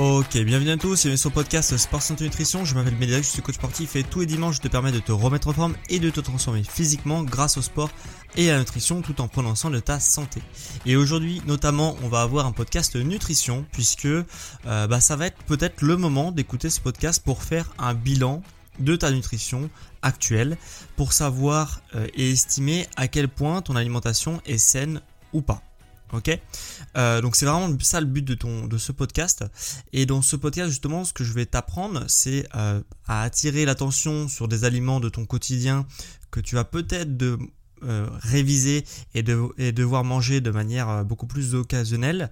Ok, bienvenue à tous, et sur le podcast Sport Santé Nutrition. Je m'appelle Médéric, je suis coach sportif et tous les dimanches je te permets de te remettre en forme et de te transformer physiquement grâce au sport et à la nutrition tout en prenant soin de ta santé. Et aujourd'hui notamment on va avoir un podcast nutrition puisque euh, bah, ça va être peut-être le moment d'écouter ce podcast pour faire un bilan de ta nutrition actuelle pour savoir euh, et estimer à quel point ton alimentation est saine ou pas. Ok, euh, donc c'est vraiment ça le but de ton de ce podcast. Et dans ce podcast justement, ce que je vais t'apprendre, c'est euh, à attirer l'attention sur des aliments de ton quotidien que tu vas peut-être de euh, réviser et, de, et devoir manger de manière beaucoup plus occasionnelle.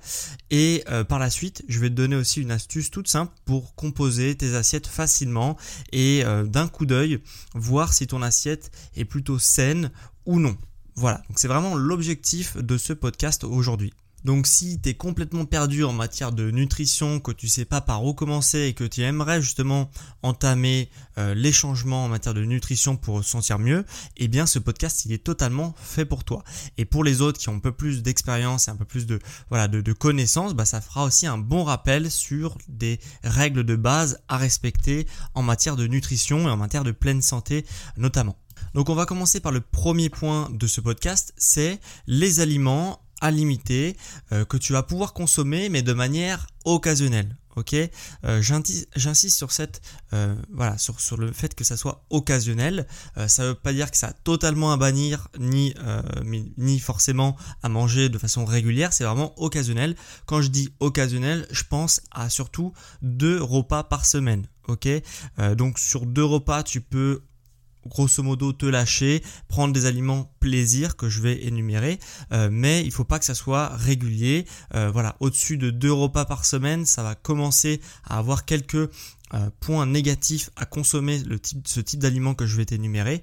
Et par la suite, je vais te donner aussi une astuce toute simple pour composer tes assiettes facilement et d'un coup d'œil voir si ton assiette est plutôt saine ou non. Voilà, donc c'est vraiment l'objectif de ce podcast aujourd'hui. Donc si tu es complètement perdu en matière de nutrition, que tu sais pas par où commencer et que tu aimerais justement entamer euh, les changements en matière de nutrition pour se sentir mieux, eh bien ce podcast il est totalement fait pour toi. Et pour les autres qui ont un peu plus d'expérience et un peu plus de voilà de, connaissances, bah, ça fera aussi un bon rappel sur des règles de base à respecter en matière de nutrition et en matière de pleine santé notamment. Donc on va commencer par le premier point de ce podcast, c'est les aliments à limiter euh, que tu vas pouvoir consommer mais de manière occasionnelle. Ok, euh, j'insiste sur cette, euh, voilà, sur, le fait que ça soit occasionnel. ça ne veut pas dire que ça a totalement à bannir ni ni forcément à manger de façon régulière. C'est vraiment occasionnel. Quand je dis occasionnel, je pense à surtout deux repas par semaine. Ok, donc sur deux repas, tu peux grosso modo te lâcher, prendre des aliments plaisir que je vais énumérer, euh, mais il faut pas que ça soit régulier. Euh, voilà, au-dessus de deux repas par semaine, ça va commencer à avoir quelques euh, points négatifs à consommer ce type d'aliment que je vais t'énumérer.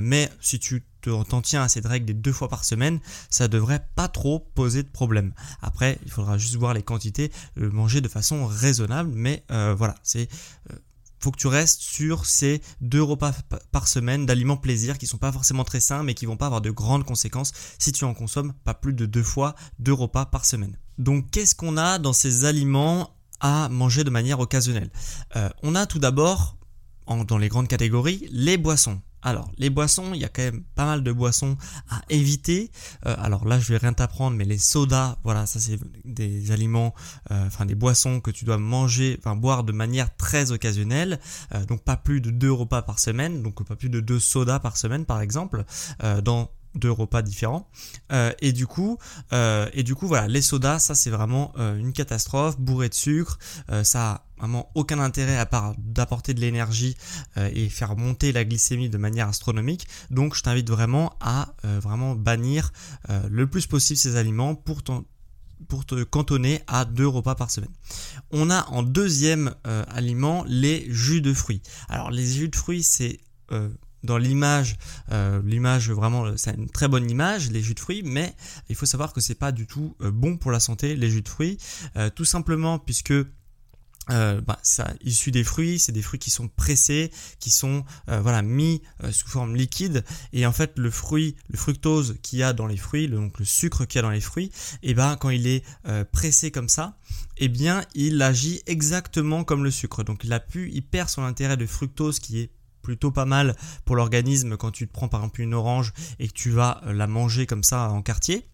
mais si tu t'en tiens à cette règle des deux fois par semaine, ça devrait pas trop poser de problème. Après, il faudra juste voir les quantités, le manger de façon raisonnable, mais voilà, c'est faut que tu restes sur ces deux repas par semaine d'aliments plaisir qui sont pas forcément très sains mais qui vont pas avoir de grandes conséquences si tu en consommes pas plus de deux fois deux repas par semaine. Donc qu'est-ce qu'on a dans ces aliments à manger de manière occasionnelle? Euh, On a tout d'abord dans les grandes catégories les boissons. Alors, les boissons, il y a quand même pas mal de boissons à éviter. Euh, alors là, je vais rien t'apprendre, mais les sodas, voilà, ça c'est des aliments, euh, enfin des boissons que tu dois manger, enfin boire de manière très occasionnelle. Euh, donc pas plus de deux repas par semaine, donc pas plus de deux sodas par semaine, par exemple, deux repas différents. et du coup, et du coup, voilà, les sodas, ça c'est vraiment une catastrophe, bourré de sucre. ça vraiment aucun intérêt à part d'apporter de l'énergie euh, et faire monter la glycémie de manière astronomique. Donc je t'invite vraiment à euh, vraiment bannir euh, le plus possible ces aliments pour pour te cantonner à deux repas par semaine. On a en deuxième aliment les jus de fruits. Alors les jus de fruits c'est dans l'image, l'image vraiment, c'est une très bonne image, les jus de fruits, mais il faut savoir que c'est pas du tout bon pour la santé, les jus de fruits, tout simplement puisque euh, bah, ça issu des fruits, c'est des fruits qui sont pressés, qui sont euh, voilà mis euh, sous forme liquide et en fait le fruit, le fructose qu'il y a dans les fruits, le, donc le sucre qu'il y a dans les fruits, et eh ben quand il est pressé comme ça, eh bien il agit exactement comme le sucre. Donc il a pu, il perd son intérêt de fructose qui est plutôt pas mal pour l'organisme quand tu te prends par exemple une orange et que tu vas la manger comme ça en quartier.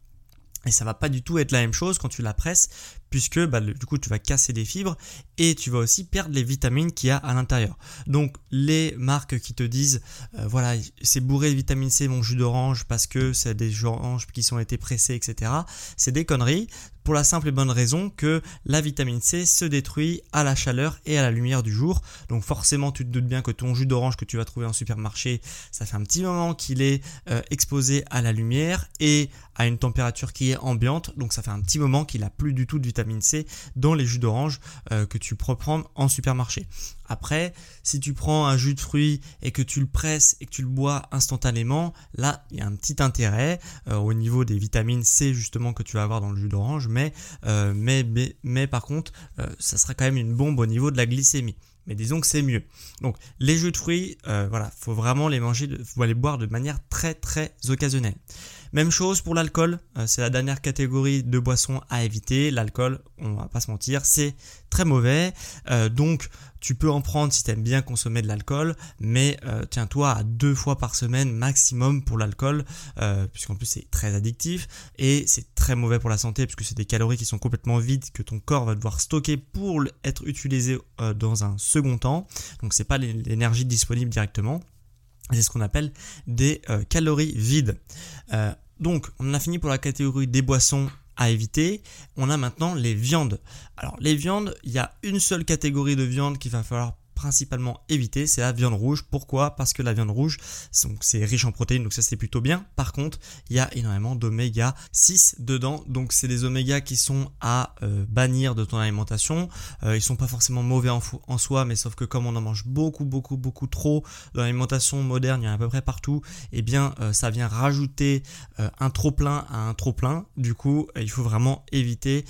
Et ça va pas du tout être la même chose quand tu la presses, puisque bah, du coup tu vas casser des fibres et tu vas aussi perdre les vitamines qu'il y a à l'intérieur. Donc les marques qui te disent euh, voilà c'est bourré de vitamine C mon jus d'orange parce que c'est des jus d'orange qui sont été pressés etc. C'est des conneries pour la simple et bonne raison que la vitamine C se détruit à la chaleur et à la lumière du jour. Donc forcément, tu te doutes bien que ton jus d'orange que tu vas trouver en supermarché, ça fait un petit moment qu'il est euh, exposé à la lumière et à une température qui est ambiante. Donc ça fait un petit moment qu'il a plus du tout de vitamine C dans les jus d'orange euh, que tu peux prendre en supermarché. Après, si tu prends un jus de fruits et que tu le presses et que tu le bois instantanément, là, il y a un petit intérêt euh, au niveau des vitamines C justement que tu vas avoir dans le jus d'orange, mais, euh, mais, mais, par contre, euh, ça sera quand même une bombe au niveau de la glycémie. Mais disons que c'est mieux. Donc les jus de fruits, voilà, faut vraiment les manger, faut les boire de manière très très occasionnelle. Même chose pour l'alcool, euh, c'est la dernière catégorie de boissons à éviter. L'alcool, on va pas se mentir, c'est très mauvais. Euh, donc tu peux en prendre si tu aimes bien consommer de l'alcool, mais euh, tiens-toi à deux fois par semaine maximum pour l'alcool, puisqu'en plus c'est très addictif et c'est très mauvais pour la santé puisque c'est des calories qui sont complètement vides que ton corps va devoir stocker pour être utilisé dans un second temps. Donc c'est pas l'énergie disponible directement. C'est ce qu'on appelle des euh, calories vides. Euh, donc, on a fini pour la catégorie des boissons à éviter. On a maintenant les viandes. Alors, les viandes, il y a une seule catégorie de viande qu'il va falloir principalement éviter, c'est la viande rouge. Pourquoi? Parce que la viande rouge, c'est riche en protéines, donc ça c'est plutôt bien. Par contre, il y a énormément d'oméga 6 dedans, donc c'est des oméga qui sont à euh, bannir de ton alimentation. Euh, ils sont pas forcément mauvais en, en, soi, mais sauf que comme on en mange beaucoup, beaucoup, beaucoup trop dans l'alimentation moderne, il y en a à peu près partout, et eh bien euh, ça vient rajouter un trop plein à un trop plein. Du coup, il faut vraiment éviter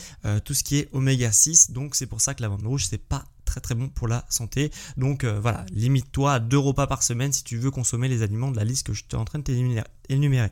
tout ce qui est oméga 6. Donc c'est pour ça que la viande rouge c'est pas très très bon pour la santé. Donc euh, voilà, limite-toi à deux repas par semaine si tu veux consommer les aliments de la liste que je suis en train de t'énumérer.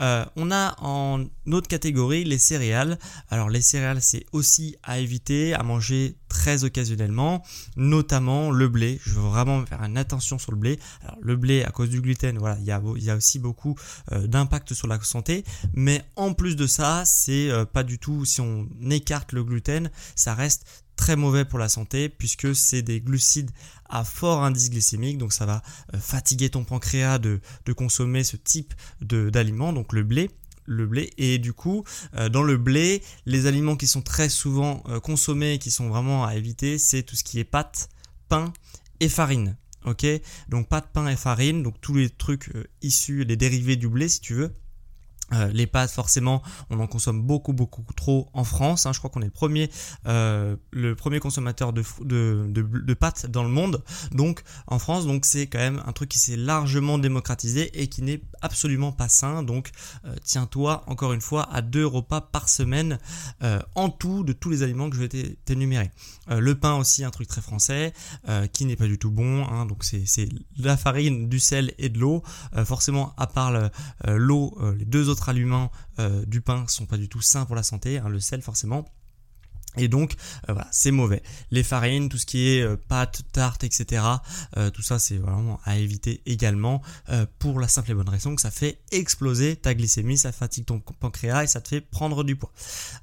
Euh, on a en autre catégorie les céréales. Alors les céréales c'est aussi à éviter, à manger très occasionnellement, notamment le blé. Je veux vraiment faire une attention sur le blé. Alors le blé à cause du gluten, voilà, il y a, aussi beaucoup euh, d'impact sur la santé. Mais en plus de ça, c'est pas du tout, si on écarte le gluten, ça reste très mauvais pour la santé puisque c'est des glucides à fort indice glycémique, donc ça va euh, fatiguer ton pancréas de, consommer ce type d'aliments, donc le blé le blé. Et du coup euh, dans le blé les aliments qui sont très souvent euh, consommés qui sont vraiment à éviter c'est tout ce qui est pâte pain et farine. Ok? Donc pâte pain et farine donc tous les trucs issus les dérivés du blé si tu veux euh, les pâtes, forcément, on en consomme beaucoup, beaucoup trop en France. Hein. Je crois qu'on est le premier, euh, le premier consommateur de, pâtes dans le monde. Donc, en France, donc c'est quand même un truc qui s'est largement démocratisé et qui n'est absolument pas sain. Donc, euh, tiens-toi encore une fois à deux repas par semaine en tout de tous les aliments que je vais t'énumérer. le pain aussi, un truc très français qui n'est pas du tout bon. Hein. donc, c'est la farine, du sel et de l'eau. forcément, à part l'eau, les deux autres aliments euh, du pain sont pas du tout sains pour la santé, hein, le sel forcément. Et donc euh, voilà, c'est mauvais. Les farines, tout ce qui est euh, pâtes, tartes, etc. tout ça c'est vraiment à éviter également pour la simple et bonne raison que ça fait exploser ta glycémie, ça fatigue ton pancréas et ça te fait prendre du poids.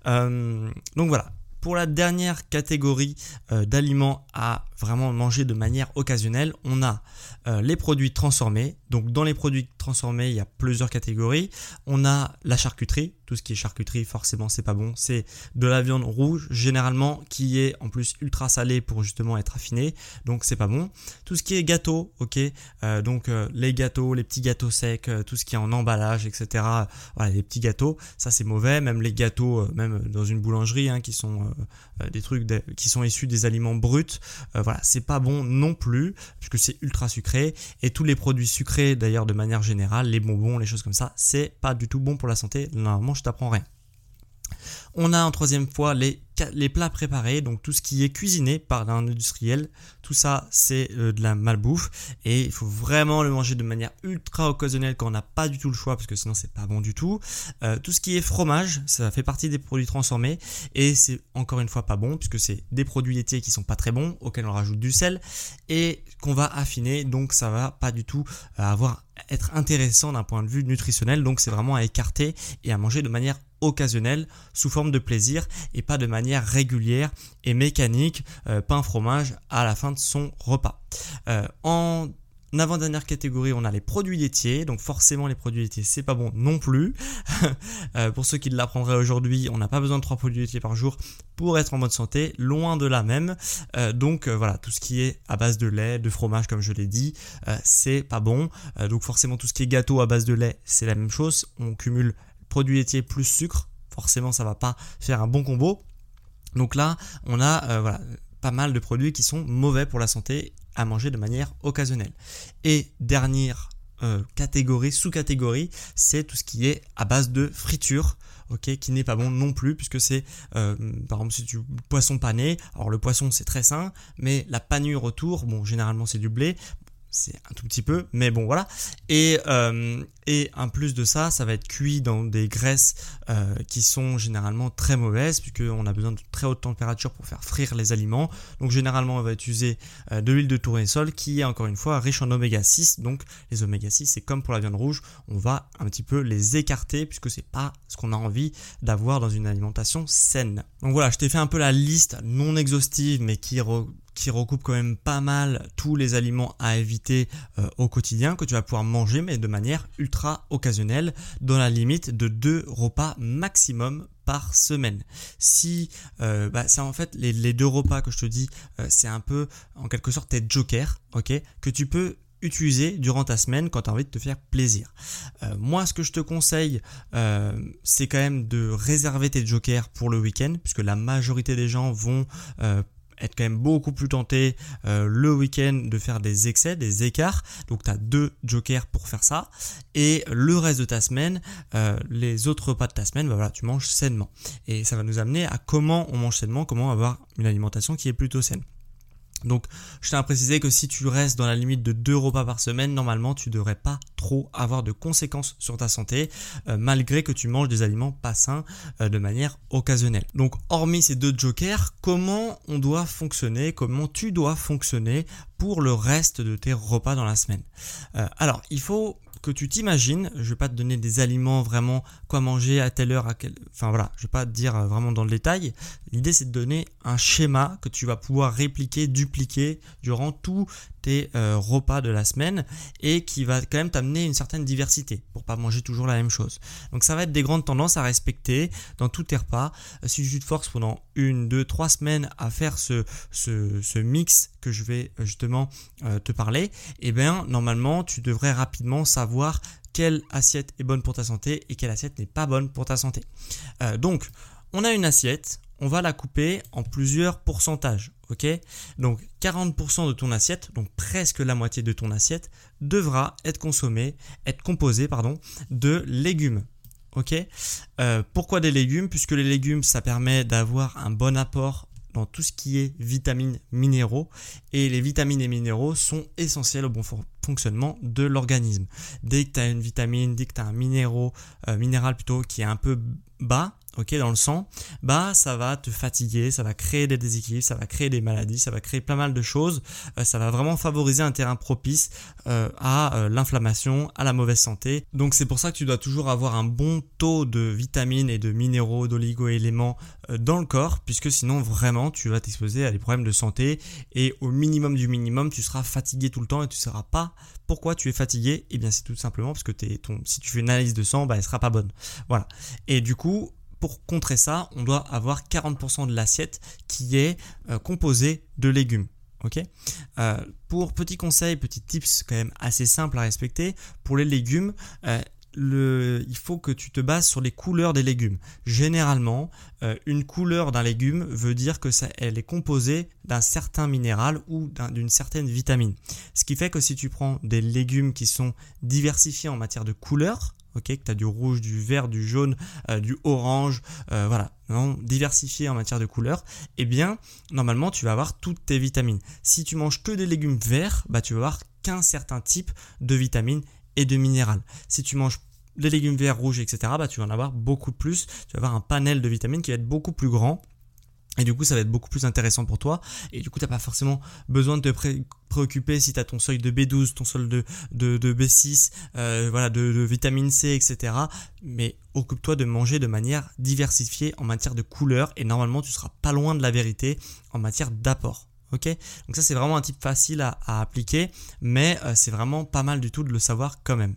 donc voilà, pour la dernière catégorie euh, d'aliments à vraiment manger de manière occasionnelle, on a euh, les produits transformés. Donc dans les produits transformés, il y a plusieurs catégories. On a la charcuterie, tout ce qui est charcuterie, forcément c'est pas bon. C'est de la viande rouge généralement qui est en plus ultra salée pour justement être affinée, donc c'est pas bon. Tout ce qui est gâteau, ok, euh, donc les gâteaux, les petits gâteaux secs, tout ce qui est en emballage, etc. Voilà, les petits gâteaux, ça c'est mauvais. Même les gâteaux, même dans une boulangerie, hein, qui sont euh, euh, des trucs qui sont issus des aliments bruts. Euh, voilà, c'est pas bon non plus puisque c'est ultra sucré et tous les produits sucrés d'ailleurs de manière générale, les bonbons, les choses comme ça, c'est pas du tout bon pour la santé. Normalement, je t'apprends rien. On a en troisième fois les les plats préparés, donc tout ce qui est cuisiné par un industriel, tout ça c'est euh, de la malbouffe. Et il faut vraiment le manger de manière ultra occasionnelle quand on n'a pas du tout le choix parce que sinon c'est pas bon du tout. Euh, tout ce qui est fromage, ça fait partie des produits transformés. Et c'est encore une fois pas bon puisque c'est des produits laitiers qui sont pas très bons auxquels on rajoute du sel et qu'on va affiner. Donc ça va pas du tout euh, avoir être intéressant d'un point de vue nutritionnel. Donc c'est vraiment à écarter et à manger de manière occasionnelle sous forme de plaisir et pas de manière régulière et mécanique euh, pain fromage à la fin de son repas. Euh, en avant-dernière catégorie, on a les produits laitiers. Donc forcément, les produits laitiers, c'est pas bon non plus. Euh, pour ceux qui l'apprendraient aujourd'hui, on n'a pas besoin de 3 produits laitiers par jour pour être en bonne santé, loin de là même. donc voilà, tout ce qui est à base de lait, de fromage, comme je l'ai dit, c'est pas bon. donc forcément, tout ce qui est gâteau à base de lait, c'est la même chose. On cumule produits laitiers plus sucre, forcément ça va pas faire un bon combo. Donc là, on a euh, pas mal de produits qui sont mauvais pour la santé à manger de manière occasionnelle. Et dernière euh, catégorie, sous-catégorie, c'est tout ce qui est à base de friture. qui n'est pas bon non plus puisque c'est euh, par exemple si tu poisson pané alors le poisson c'est très sain mais la panure autour bon généralement c'est du blé c'est un tout petit peu, mais bon voilà. Et, euh, et en plus de ça, ça va être cuit dans des graisses euh, qui sont généralement très mauvaises, puisqu'on a besoin de très haute température pour faire frire les aliments. Donc généralement, on va utiliser euh, de l'huile de tournesol qui est encore une fois riche en oméga 6. Donc les oméga 6, c'est comme pour la viande rouge, on va un petit peu les écarter, puisque c'est pas ce qu'on a envie d'avoir dans une alimentation saine. Donc voilà, je t'ai fait un peu la liste non exhaustive, mais qui qui recoupe quand même pas mal tous les aliments à éviter euh, au quotidien que tu vas pouvoir manger mais de manière ultra occasionnelle dans la limite de deux repas maximum par semaine. Si euh, bah, c'est en fait les, deux repas que je te dis, euh, c'est un peu en quelque sorte tes jokers, ok, que tu peux utiliser durant ta semaine quand tu as envie de te faire plaisir. moi, ce que je te conseille, c'est quand même de réserver tes jokers pour le week-end, puisque la majorité des gens vont être quand même beaucoup plus tenté euh, le week-end de faire des excès, des écarts. Donc tu as deux jokers pour faire ça. Et le reste de ta semaine, euh, les autres repas de ta semaine, bah voilà, tu manges sainement. Et ça va nous amener à comment on mange sainement, comment avoir une alimentation qui est plutôt saine. Donc, je tiens à préciser que si tu restes dans la limite de 2 repas par semaine, normalement, tu ne devrais pas trop avoir de conséquences sur ta santé, euh, malgré que tu manges des aliments pas sains euh, de manière occasionnelle. Donc, hormis ces deux jokers, comment on doit fonctionner, comment tu dois fonctionner pour le reste de tes repas dans la semaine? Euh, Alors, il faut que tu t'imagines, je vais pas te donner des aliments vraiment quoi manger à telle heure, à quelle, enfin voilà, je vais pas te dire euh, vraiment dans le détail. L'idée c'est de donner un schéma que tu vas pouvoir répliquer, dupliquer durant tous tes euh, repas de la semaine et qui va quand même t'amener une certaine diversité pour pas manger toujours la même chose. Donc ça va être des grandes tendances à respecter dans tous tes repas. Euh, si tu te forces pendant une, deux, trois semaines à faire ce, ce, mix que je vais justement te parler, et eh bien normalement tu devrais rapidement savoir quelle assiette est bonne pour ta santé et quelle assiette n'est pas bonne pour ta santé. Euh, donc, on a une assiette, on va la couper en plusieurs pourcentages. Ok? Donc 40% de ton assiette, donc presque la moitié de ton assiette, devra être consommée, être composée pardon, de légumes. Ok? Euh, Pourquoi des légumes? Puisque les légumes, ça permet d'avoir un bon apport dans tout ce qui est vitamines, minéraux. Et les vitamines et minéraux sont essentiels au bon fonctionnement de l'organisme. Dès que tu as une vitamine, dès que tu as un minéraux, euh, minéral plutôt qui est un peu bas, ok, dans le sang, bah ça va te fatiguer, ça va créer des déséquilibres, ça va créer des maladies, ça va créer pas mal de choses. Euh, ça va vraiment favoriser un terrain propice euh, à euh, l'inflammation, à la mauvaise santé. Donc c'est pour ça que tu dois toujours avoir un bon taux de vitamines et de minéraux, d'oligo-éléments dans le corps, puisque sinon vraiment tu vas t'exposer à des problèmes de santé et au minimum du minimum tu seras fatigué tout le temps et tu ne sauras pas pourquoi tu es fatigué Et eh bien c'est tout simplement parce que si tu fais une analyse de sang, bah, elle sera pas bonne. Voilà. Et du coup, pour contrer ça, on doit avoir 40% de l'assiette qui est euh, composée de légumes. Euh, Pour petit conseil, petit tips quand même assez simple à respecter, pour les légumes, euh, il faut que tu te bases sur les couleurs des légumes. Généralement, une couleur d'un légume veut dire que elle est composée d'un certain minéral ou d'une certaine vitamine. Ce qui fait que si tu prends des légumes qui sont diversifiés en matière de couleurs, que tu as du rouge, du vert, du jaune, euh, du orange, euh, voilà, diversifié en matière de couleurs, eh bien, normalement, tu vas avoir toutes tes vitamines. Si tu manges que des légumes verts, bah, tu vas avoir qu'un certain type de vitamines et de minérales. Si tu manges des légumes verts, rouges, etc., bah, tu vas en avoir beaucoup plus. Tu vas avoir un panel de vitamines qui va être beaucoup plus grand et du coup, ça va être beaucoup plus intéressant pour toi. Et du coup, tu n'as pas forcément besoin de te préoccuper si tu as ton seuil de B12, ton seuil de, de, B6, euh, voilà, de, vitamine C, etc. Mais occupe-toi de manger de manière diversifiée en matière de couleur. Et normalement, tu seras pas loin de la vérité en matière d'apport. Ok? Donc ça, c'est vraiment un type facile à, appliquer. Mais euh, c'est vraiment pas mal du tout de le savoir quand même.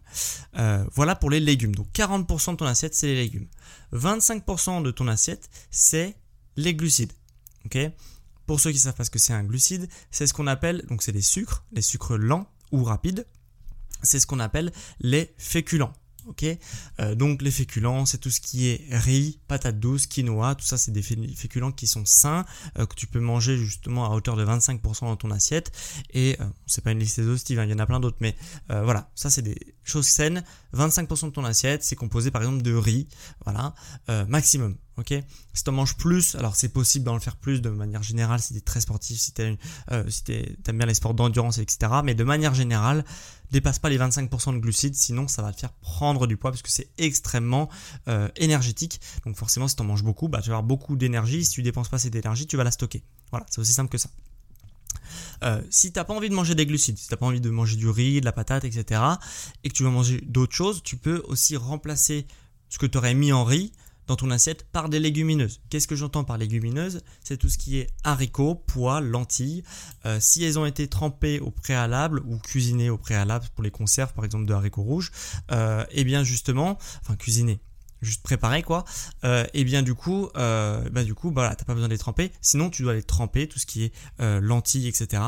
Euh, voilà pour les légumes. Donc 40% de ton assiette, c'est les légumes. 25% de ton assiette, c'est les glucides. ok? Pour ceux qui ne savent pas ce que c'est un glucide, c'est ce qu'on appelle, donc c'est les sucres, les sucres lents ou rapides, c'est ce qu'on appelle les féculents. Euh, donc les féculents, c'est tout ce qui est riz, patates douces, quinoa, tout ça, c'est des féculents qui sont sains euh, que tu peux manger justement à hauteur de 25% dans ton assiette. Et euh, c'est pas une liste exhaustive, hein, il y en a plein d'autres, mais voilà, ça c'est des choses saines. 25% de ton assiette, c'est composé par exemple de riz, voilà, maximum. Ok, si tu en manges plus, alors c'est possible d'en faire plus de manière générale si tu es très sportif, si euh, si aimes bien les sports d'endurance, etc. Mais de manière générale, dépasse pas les 25% de glucides, sinon ça va te faire prendre du poids parce que c'est extrêmement euh, énergétique. Donc forcément, si tu en manges beaucoup, bah, tu vas avoir beaucoup d'énergie. Si tu dépenses pas cette énergie, tu vas la stocker. Voilà, c'est aussi simple que ça. Euh, si t'as pas envie de manger des glucides, si t'as pas envie de manger du riz, de la patate, etc., et que tu veux manger d'autres choses, tu peux aussi remplacer ce que tu aurais mis en riz dans ton assiette par des légumineuses. Qu'est-ce que j'entends par légumineuses? C'est tout ce qui est haricots, pois, lentilles. Euh, si elles ont été trempées au préalable ou cuisinées au préalable pour les conserves par exemple de haricots rouges, euh, eh bien justement, enfin cuisinées, juste préparé quoi euh, et bien du coup euh, bah du coup voilà pas besoin de les tremper sinon tu dois les tremper tout ce qui est lentilles etc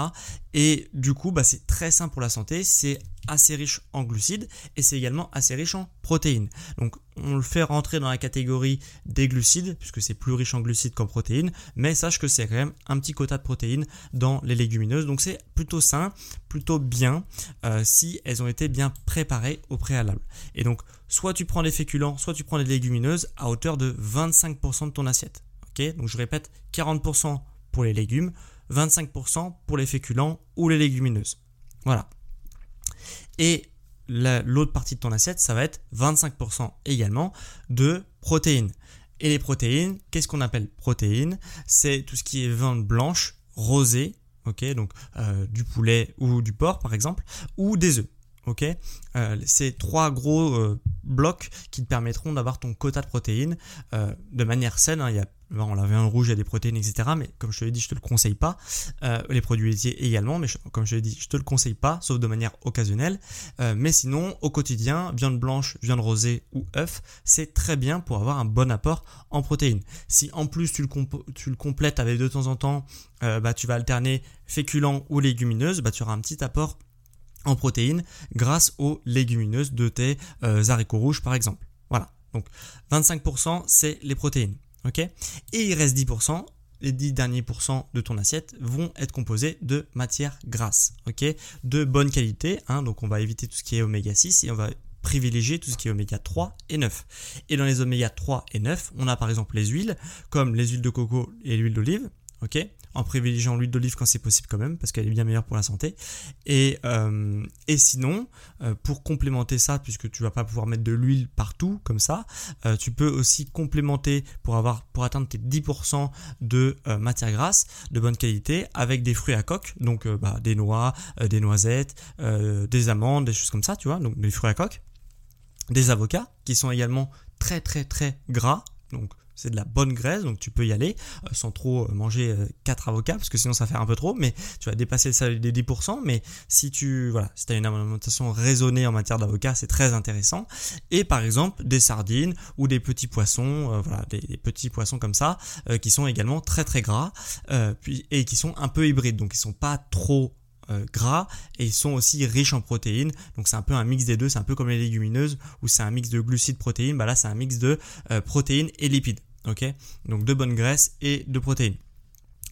et du coup bah c'est très sain pour la santé c'est assez riche en glucides et c'est également assez riche en protéines donc on le fait rentrer dans la catégorie des glucides puisque c'est plus riche en glucides qu'en protéines mais sache que c'est quand même un petit quota de protéines dans les légumineuses donc c'est plutôt sain plutôt bien euh, si elles ont été bien préparées au préalable et donc soit tu prends des féculents, soit tu prends des légumineuses à hauteur de 25% de ton assiette. Ok? Donc je répète, 40% pour les légumes, 25% pour les féculents ou les légumineuses. Voilà. Et l'autre partie de ton assiette, ça va être 25% également de protéines. Et les protéines, qu'est-ce qu'on appelle protéines? C'est tout ce qui est viande blanche, rosée, ok, donc euh, du poulet ou du porc par exemple, ou des œufs. Ok, euh, c'est trois gros euh, blocs qui te permettront d'avoir ton quota de protéines de manière saine. Hein. il y a, on la viande rouge, il a des protéines, etc. Mais comme je te l'ai dit, je te le conseille pas. les produits laitiers également, mais comme je te l'ai dit, je te le conseille pas, sauf de manière occasionnelle. mais sinon, au quotidien, viande blanche, viande rosée ou œuf, c'est très bien pour avoir un bon apport en protéines. Si en plus tu le, complètes avec de temps en temps, bah, tu vas alterner féculents ou légumineuses, bah, tu auras un petit apport en protéines grâce aux légumineuses de tes euh, haricots rouges par exemple. Voilà. Donc 25% c'est les protéines. OK Et il reste 10%. Les 10 derniers pourcents de ton assiette vont être composés de matières grasses, ok, de bonne qualité. Hein, donc on va éviter tout ce qui est oméga 6 et on va privilégier tout ce qui est oméga 3 et 9. Et dans les oméga 3 et 9, on a par exemple les huiles, comme les huiles de coco et l'huile d'olive, ok en privilégiant l'huile d'olive quand c'est possible quand même, parce qu'elle est bien meilleure pour la santé. Et, euh, et sinon, euh, pour complémenter ça, puisque tu vas pas pouvoir mettre de l'huile partout comme ça, euh, tu peux aussi complémenter pour avoir pour atteindre tes 10% de matière grasse de bonne qualité avec des fruits à coque, donc bah, des noix, des noisettes, des amandes, des choses comme ça, tu vois, donc des fruits à coque, des avocats qui sont également très très très gras, donc c'est de la bonne graisse, donc tu peux y aller euh, sans trop euh, manger 4 euh, avocats, parce que sinon ça fait un peu trop, mais tu vas dépasser ça des 10%, mais si tu voilà, si as une alimentation raisonnée en matière d'avocats, c'est très intéressant. Et par exemple, des sardines ou des petits poissons, voilà, des, petits poissons comme ça, qui sont également très très gras, et qui sont un peu hybrides, donc ils sont pas trop gras et ils sont aussi riches en protéines. Donc c'est un peu un mix des deux, c'est un peu comme les légumineuses où c'est un mix de glucides protéines, bah là c'est un mix de protéines et lipides. Ok Donc de bonnes graisses et de protéines.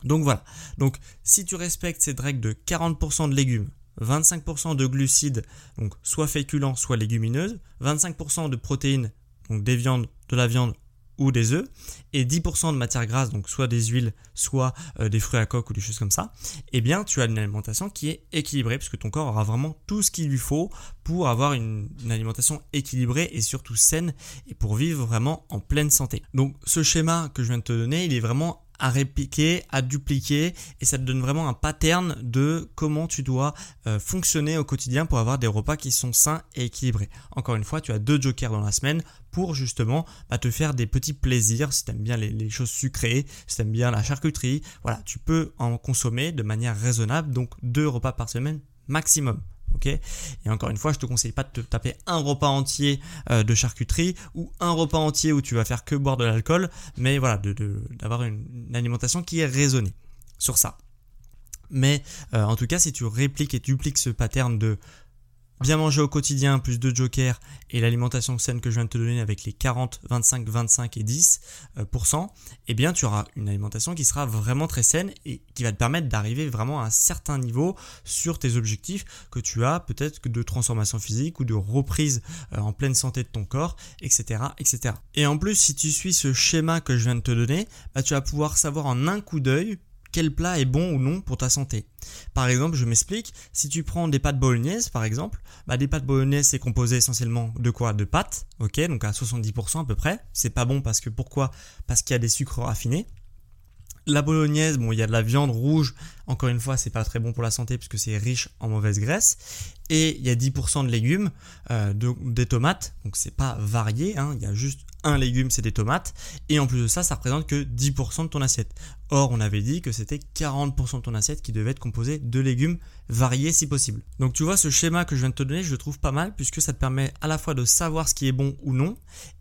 Donc voilà. Donc si tu respectes cette règle de 40% de légumes, 25% de glucides, donc soit féculents, soit légumineuses, 25% de protéines, donc des viandes, de la viande ou des œufs, et 10% de matière grasse, donc soit des huiles, soit euh, des fruits à coque ou des choses comme ça, eh bien tu as une alimentation qui est équilibrée, puisque ton corps aura vraiment tout ce qu'il lui faut pour avoir une, alimentation équilibrée et surtout saine, et pour vivre vraiment en pleine santé. Donc ce schéma que je viens de te donner, il est vraiment à répliquer, à dupliquer, et ça te donne vraiment un pattern de comment tu dois euh, fonctionner au quotidien pour avoir des repas qui sont sains et équilibrés. Encore une fois, tu as deux jokers dans la semaine pour justement bah, te faire des petits plaisirs si tu aimes bien les, choses sucrées, si tu aimes bien la charcuterie. Voilà, tu peux en consommer de manière raisonnable, donc deux repas par semaine maximum ok? Et encore une fois, je te conseille pas de te taper un repas entier euh, de charcuterie ou un repas entier où tu vas faire que boire de l'alcool, mais voilà, d'avoir une, alimentation qui est raisonnée sur ça. Mais euh, en tout cas, si tu répliques et dupliques ce pattern de bien manger au quotidien, plus de jokers et l'alimentation saine que je viens de te donner avec les 40, 25, 25 et 10% euh, eh bien tu auras une alimentation qui sera vraiment très saine et qui va te permettre d'arriver vraiment à un certain niveau sur tes objectifs que tu as peut-être de transformation physique ou de reprise euh, en pleine santé de ton corps, etc., etc. Et en plus, si tu suis ce schéma que je viens de te donner, bah, tu vas pouvoir savoir en un coup d'œil quel plat est bon ou non pour ta santé. Par exemple, je m'explique, si tu prends des pâtes bolognaises par exemple, bah des pâtes bolognaises c'est composé essentiellement de quoi? De pâtes, ok, donc à 70% à peu près. C'est pas bon parce que pourquoi? Parce qu'il y a des sucres raffinés. La bolognaise, bon, il y a de la viande rouge, encore une fois, c'est pas très bon pour la santé puisque c'est riche en mauvaise graisse. Et il y a 10% de légumes, euh, de, des tomates, donc c'est pas varié, hein, il y a juste un légume, c'est des tomates. Et en plus de ça, ça représente que 10% de ton assiette. Or, on avait dit que c'était 40% de ton assiette qui devait être composée de légumes variés si possible. Donc tu vois, ce schéma que je viens de te donner, je le trouve pas mal puisque ça te permet à la fois de savoir ce qui est bon ou non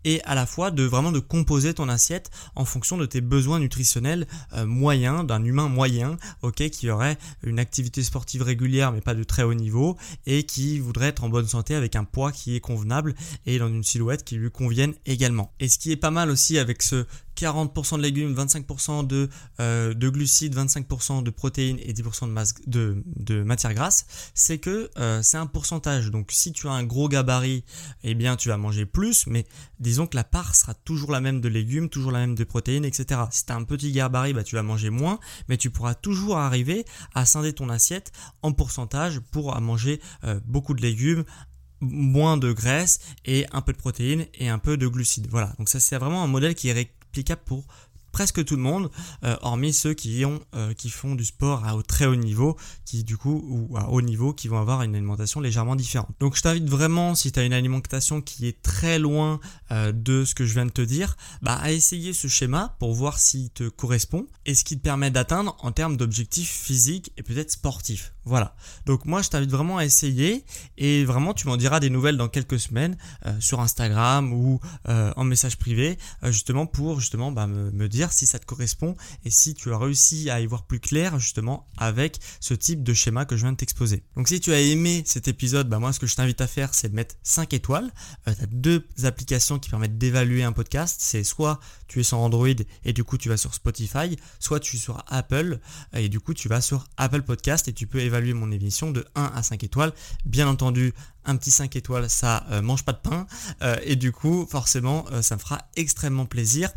et à la fois de vraiment de composer ton assiette en fonction de tes besoins nutritionnels euh, moyens, d'un humain moyen, ok, qui aurait une activité sportive régulière mais pas de très haut niveau et qui voudrait être en bonne santé avec un poids qui est convenable et dans une silhouette qui lui convienne également. Et ce qui est pas mal aussi avec ce 40% de légumes, 25% de, euh, de glucides, 25% de protéines et 10% de, masse, de, de matière grasse, c'est que euh, c'est un pourcentage. Donc si tu as un gros gabarit, eh bien tu vas manger plus, mais disons que la part sera toujours la même de légumes, toujours la même de protéines, etc. Si tu as un petit gabarit, bah, tu vas manger moins, mais tu pourras toujours arriver à scinder ton assiette en pourcentage pour manger euh, beaucoup de légumes, moins de graisse et un peu de protéines et un peu de glucides. Voilà, donc ça c'est vraiment un modèle qui est applicable pour presque tout le monde, euh, hormis ceux qui ont, euh, qui font du sport à très haut niveau, qui du coup ou à haut niveau, qui vont avoir une alimentation légèrement différente. Donc je t'invite vraiment, si tu as une alimentation qui est très loin euh, de ce que je viens de te dire, bah à essayer ce schéma pour voir s'il te correspond et ce qui te permet d'atteindre en termes d'objectifs physiques et peut-être sportifs. Voilà. Donc moi je t'invite vraiment à essayer et vraiment tu m'en diras des nouvelles dans quelques semaines sur Instagram ou en message privé, justement pour justement bah, me, me dire si ça te correspond et si tu as réussi à y voir plus clair justement avec ce type de schéma que je viens de t'exposer. Donc si tu as aimé cet épisode, bah moi ce que je t'invite à faire c'est de mettre 5 étoiles. Euh, deux applications qui permettent d'évaluer un podcast. C'est soit tu es sur Android et du coup tu vas sur Spotify, soit tu es sur Apple et du coup tu vas sur Apple Podcast et tu peux évaluer mon émission de 1 à 5 étoiles. Bien entendu, un petit 5 étoiles, ça euh, mange pas de pain. Euh, et du coup, forcément, euh, ça me fera extrêmement plaisir.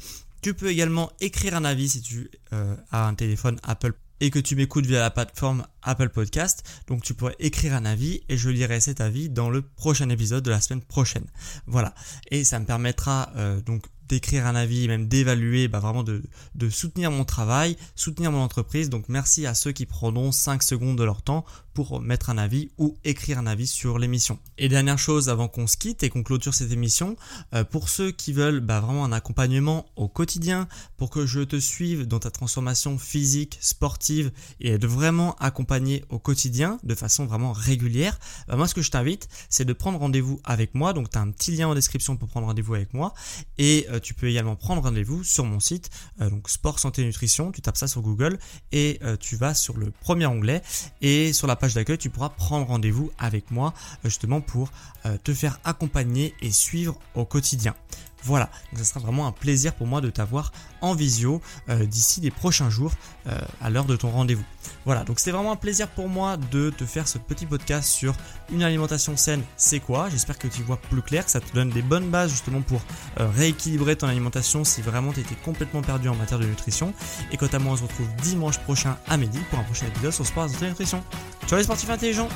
Tu peux également écrire un avis si tu euh, as un téléphone Apple et que tu m'écoutes via la plateforme Apple Podcast. Donc tu pourrais écrire un avis et je lirai cet avis dans le prochain épisode de la semaine prochaine. Voilà. Et ça me permettra euh, donc d'écrire un avis, même d'évaluer, bah vraiment de, de, soutenir mon travail, soutenir mon entreprise. Donc merci à ceux qui prendront 5 secondes de leur temps pour mettre un avis ou écrire un avis sur l'émission. Et dernière chose avant qu'on se quitte et qu'on clôture cette émission, euh, pour ceux qui veulent bah, vraiment un accompagnement au quotidien, pour que je te suive dans ta transformation physique, sportive et être vraiment accompagné au quotidien de façon vraiment régulière, bah, moi ce que je t'invite c'est de prendre rendez-vous avec moi. Donc tu as un petit lien en description pour prendre rendez-vous avec moi et euh, tu peux également prendre rendez-vous sur mon site, euh, donc sport santé nutrition, tu tapes ça sur Google et tu vas sur le premier onglet et sur la page d'accueil, tu pourras prendre rendez-vous avec moi justement pour euh, te faire accompagner et suivre au quotidien. Voilà, donc ça sera vraiment un plaisir pour moi de t'avoir en visio euh, d'ici les prochains jours euh, à l'heure de ton rendez-vous. Voilà, donc c'était vraiment un plaisir pour moi de te faire ce petit podcast sur une alimentation saine, c'est quoi? J'espère que tu vois plus clair, que ça te donne des bonnes bases justement pour euh, rééquilibrer ton alimentation si vraiment tu étais complètement perdu en matière de nutrition. Et quant à moi, on se retrouve dimanche prochain à midi pour un prochain épisode sur Sport et Nutrition. Ciao les sportifs intelligents